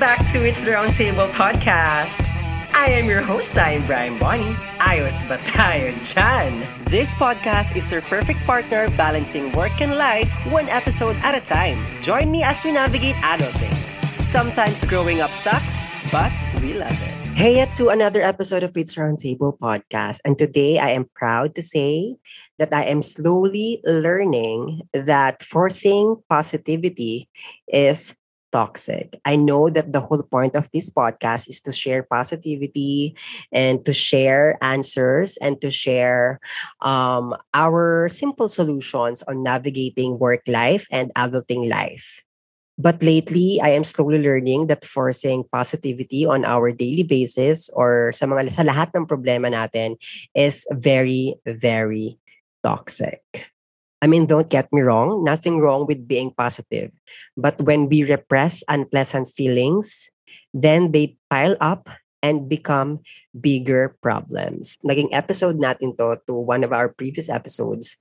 back to It's the Roundtable podcast. I am your host, I'm Brian Bonnie. Ayos ba tayo? This podcast is your perfect partner balancing work and life one episode at a time. Join me as we navigate adulting. Sometimes growing up sucks, but we love it. Hey, to another episode of It's Roundtable podcast. And today I am proud to say that I am slowly learning that forcing positivity is toxic. I know that the whole point of this podcast is to share positivity and to share answers and to share um, our simple solutions on navigating work life and adulting life. But lately, I am slowly learning that forcing positivity on our daily basis or sa mga sa lahat ng problema natin is very, very toxic. I mean, don't get me wrong, nothing wrong with being positive. But when we repress unpleasant feelings, then they pile up and become bigger problems. Naging episode natin to to one of our previous episodes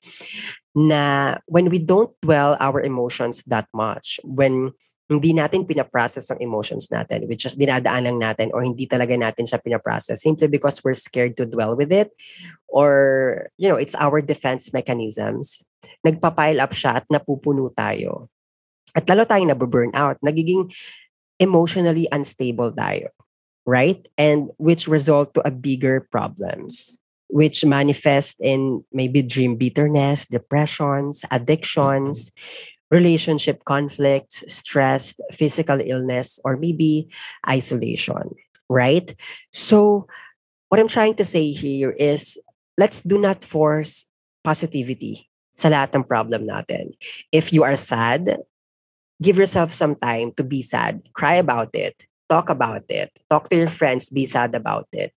na when we don't dwell our emotions that much, when hindi natin pinaprocess ang emotions natin, which is dinadaan lang natin or hindi talaga natin siya pinaprocess simply because we're scared to dwell with it or, you know, it's our defense mechanisms. Nagpa-pile up siya at napupuno tayo. At lalo tayong nabuburn out. Nagiging emotionally unstable tayo. Right? And which result to a bigger problems which manifest in maybe dream bitterness, depressions, addictions, relationship conflicts, stress, physical illness, or maybe isolation, right? So, what I'm trying to say here is let's do not force positivity sa lahat ng problem natin. If you are sad, give yourself some time to be sad. Cry about it. Talk about it. Talk to your friends. Be sad about it.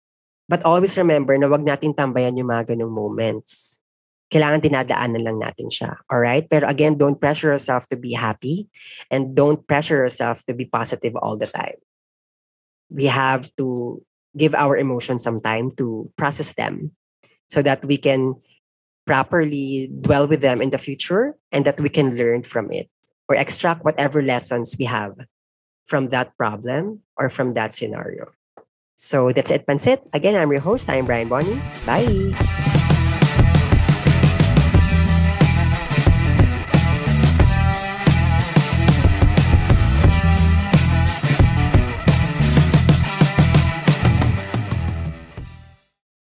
But always remember na wag natin tambayan yung mga ganong moments kailangan dinadaanan lang natin siya. All right? Pero again, don't pressure yourself to be happy and don't pressure yourself to be positive all the time. We have to give our emotions some time to process them so that we can properly dwell with them in the future and that we can learn from it or extract whatever lessons we have from that problem or from that scenario. So that's it, Pansit. Again, I'm your host. I'm Brian Bonnie. Bye.